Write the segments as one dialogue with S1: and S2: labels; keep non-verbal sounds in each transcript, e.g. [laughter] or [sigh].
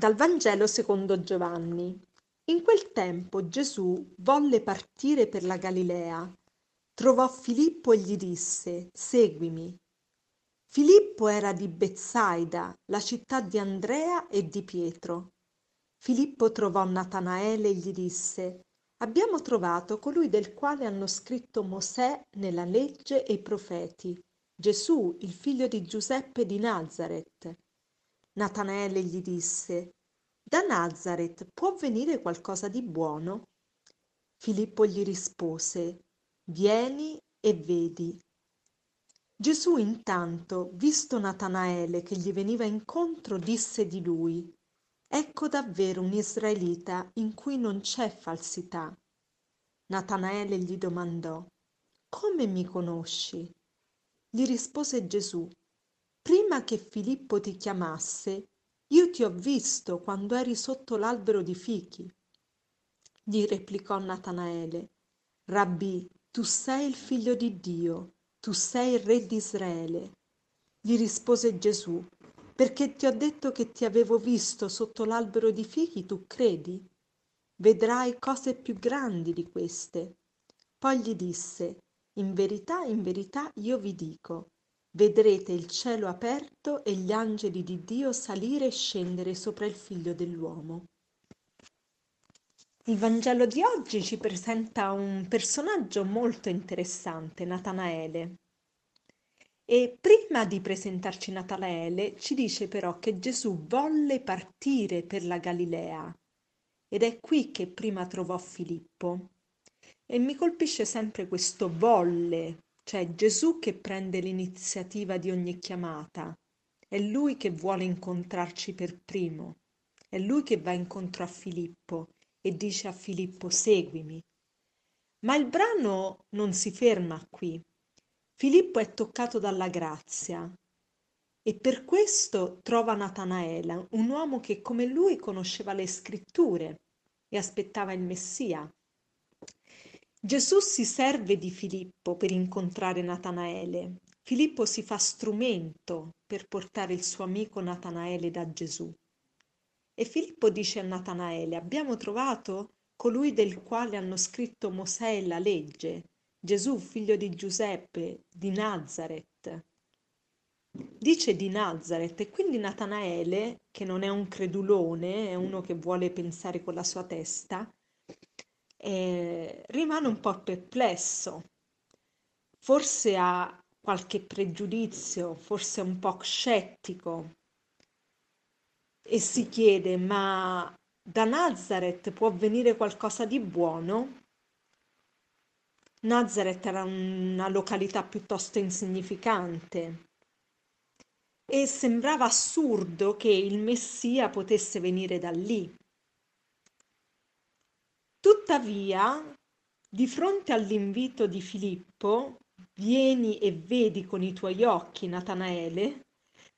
S1: Dal Vangelo secondo Giovanni. In quel tempo Gesù volle partire per la Galilea. Trovò Filippo e gli disse, Seguimi. Filippo era di Bezzaida, la città di Andrea e di Pietro. Filippo trovò Natanaele e gli disse, Abbiamo trovato colui del quale hanno scritto Mosè nella legge e i profeti, Gesù, il figlio di Giuseppe di Nazaret. Natanaele gli disse, Da Nazaret può venire qualcosa di buono? Filippo gli rispose, Vieni e vedi. Gesù intanto, visto Natanaele che gli veniva incontro, disse di lui, Ecco davvero un israelita in cui non c'è falsità. Natanaele gli domandò, Come mi conosci? Gli rispose Gesù, prima che Filippo ti chiamasse, io ti ho visto quando eri sotto l'albero di fichi. Gli replicò Natanaele, Rabbì, tu sei il figlio di Dio, tu sei il re di Israele. Gli rispose Gesù, perché ti ho detto che ti avevo visto sotto l'albero di fichi, tu credi? Vedrai cose più grandi di queste. Poi gli disse, in verità, in verità io vi dico, vedrete il cielo aperto e gli angeli di Dio salire e scendere sopra il figlio dell'uomo. Il Vangelo di oggi ci presenta un personaggio molto interessante, Natanaele. E prima di presentarci Natanaele ci dice però che Gesù volle partire per la Galilea ed è qui che prima trovò Filippo. E mi colpisce sempre questo volle, cioè Gesù che prende l'iniziativa di ogni chiamata, è lui che vuole incontrarci per primo, è lui che va incontro a Filippo e dice a Filippo seguimi. Ma il brano non si ferma qui. Filippo è toccato dalla grazia e per questo trova Natanaela, un uomo che come lui conosceva le scritture e aspettava il Messia. Gesù si serve di Filippo per incontrare Natanaele. Filippo si fa strumento per portare il suo amico Natanaele da Gesù. E Filippo dice a Natanaele, abbiamo trovato colui del quale hanno scritto Mosè e la legge, Gesù figlio di Giuseppe, di Nazaret. Dice di Nazaret e quindi Natanaele, che non è un credulone, è uno che vuole pensare con la sua testa, eh, rimane un po' perplesso, forse ha qualche pregiudizio, forse è un po' scettico e si chiede ma da Nazareth può venire qualcosa di buono? Nazareth era una località piuttosto insignificante e sembrava assurdo che il Messia potesse venire da lì. Tuttavia, di fronte all'invito di Filippo, vieni e vedi con i tuoi occhi Natanaele,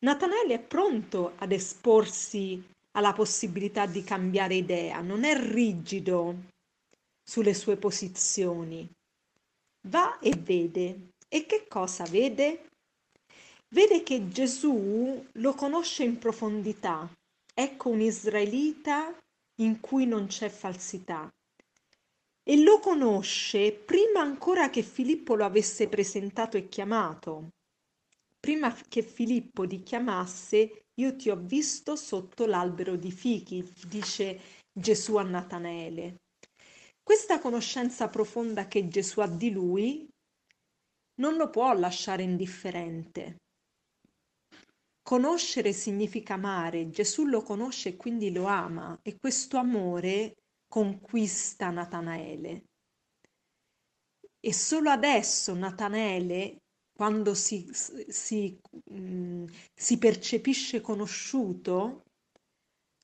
S1: Natanaele è pronto ad esporsi alla possibilità di cambiare idea, non è rigido sulle sue posizioni. Va e vede. E che cosa vede? Vede che Gesù lo conosce in profondità. Ecco un israelita in cui non c'è falsità e lo conosce prima ancora che Filippo lo avesse presentato e chiamato. Prima che Filippo ti chiamasse, io ti ho visto sotto l'albero di fichi, dice Gesù a Natanaele. Questa conoscenza profonda che Gesù ha di lui non lo può lasciare indifferente. Conoscere significa amare, Gesù lo conosce e quindi lo ama e questo amore conquista Natanaele. E solo adesso Natanaele, quando si, si, mm, si percepisce conosciuto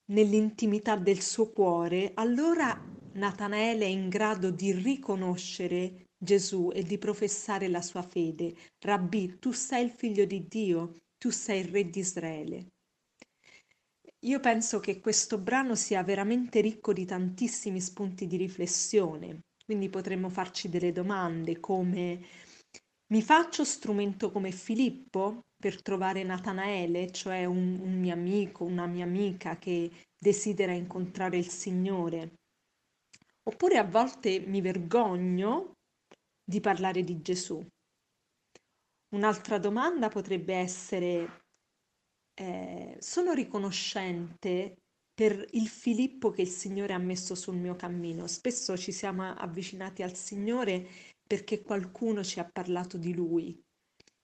S1: nell'intimità del suo cuore, allora Natanaele è in grado di riconoscere Gesù e di professare la sua fede. Rabbi, tu sei il figlio di Dio, tu sei il re di Israele. Io penso che questo brano sia veramente ricco di tantissimi spunti di riflessione, quindi potremmo farci delle domande come mi faccio strumento come Filippo per trovare Natanaele, cioè un, un mio amico, una mia amica che desidera incontrare il Signore. Oppure a volte mi vergogno di parlare di Gesù. Un'altra domanda potrebbe essere, eh, sono riconoscente per il Filippo che il Signore ha messo sul mio cammino. Spesso ci siamo avvicinati al Signore perché qualcuno ci ha parlato di Lui.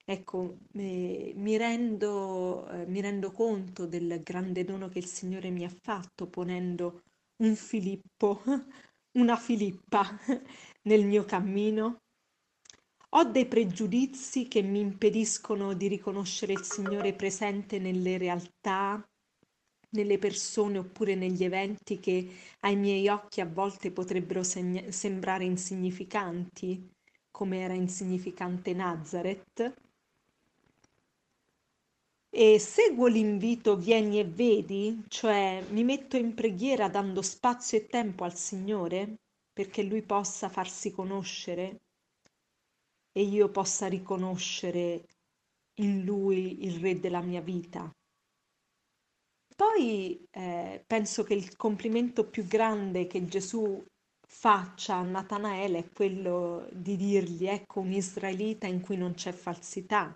S1: Ecco, eh, mi rendo, eh, mi rendo conto del grande dono che il Signore mi ha fatto ponendo un Filippo, [laughs] una Filippa nel mio cammino. Ho dei pregiudizi che mi impediscono di riconoscere il Signore presente nelle realtà, nelle persone oppure negli eventi che ai miei occhi a volte potrebbero segna- sembrare insignificanti, come era insignificante Nazareth. E seguo l'invito vieni e vedi, cioè mi metto in preghiera dando spazio e tempo al Signore perché Lui possa farsi conoscere e io possa riconoscere in Lui il Re della mia vita. Poi eh, penso che il complimento più grande che Gesù faccia a Natanaele è quello di dirgli, ecco, un israelita in cui non c'è falsità.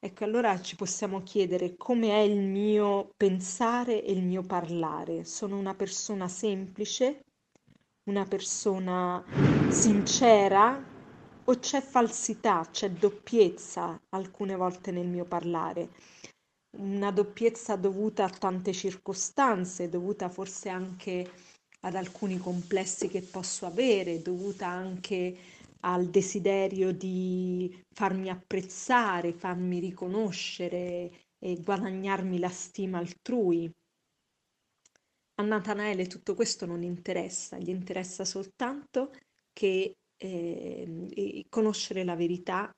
S1: Ecco, allora ci possiamo chiedere come è il mio pensare e il mio parlare. Sono una persona semplice, una persona sincera o c'è falsità, c'è doppiezza alcune volte nel mio parlare? una doppiezza dovuta a tante circostanze, dovuta forse anche ad alcuni complessi che posso avere, dovuta anche al desiderio di farmi apprezzare, farmi riconoscere e guadagnarmi la stima altrui. A Natanaele tutto questo non interessa, gli interessa soltanto che eh, conoscere la verità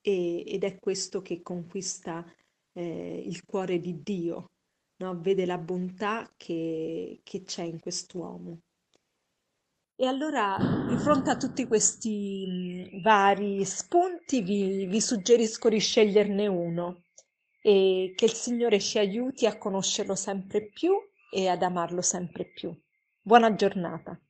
S1: e, ed è questo che conquista eh, il cuore di Dio, no? vede la bontà che, che c'è in quest'uomo. E allora, di fronte a tutti questi vari spunti, vi, vi suggerisco di sceglierne uno e che il Signore ci aiuti a conoscerlo sempre più e ad amarlo sempre più. Buona giornata.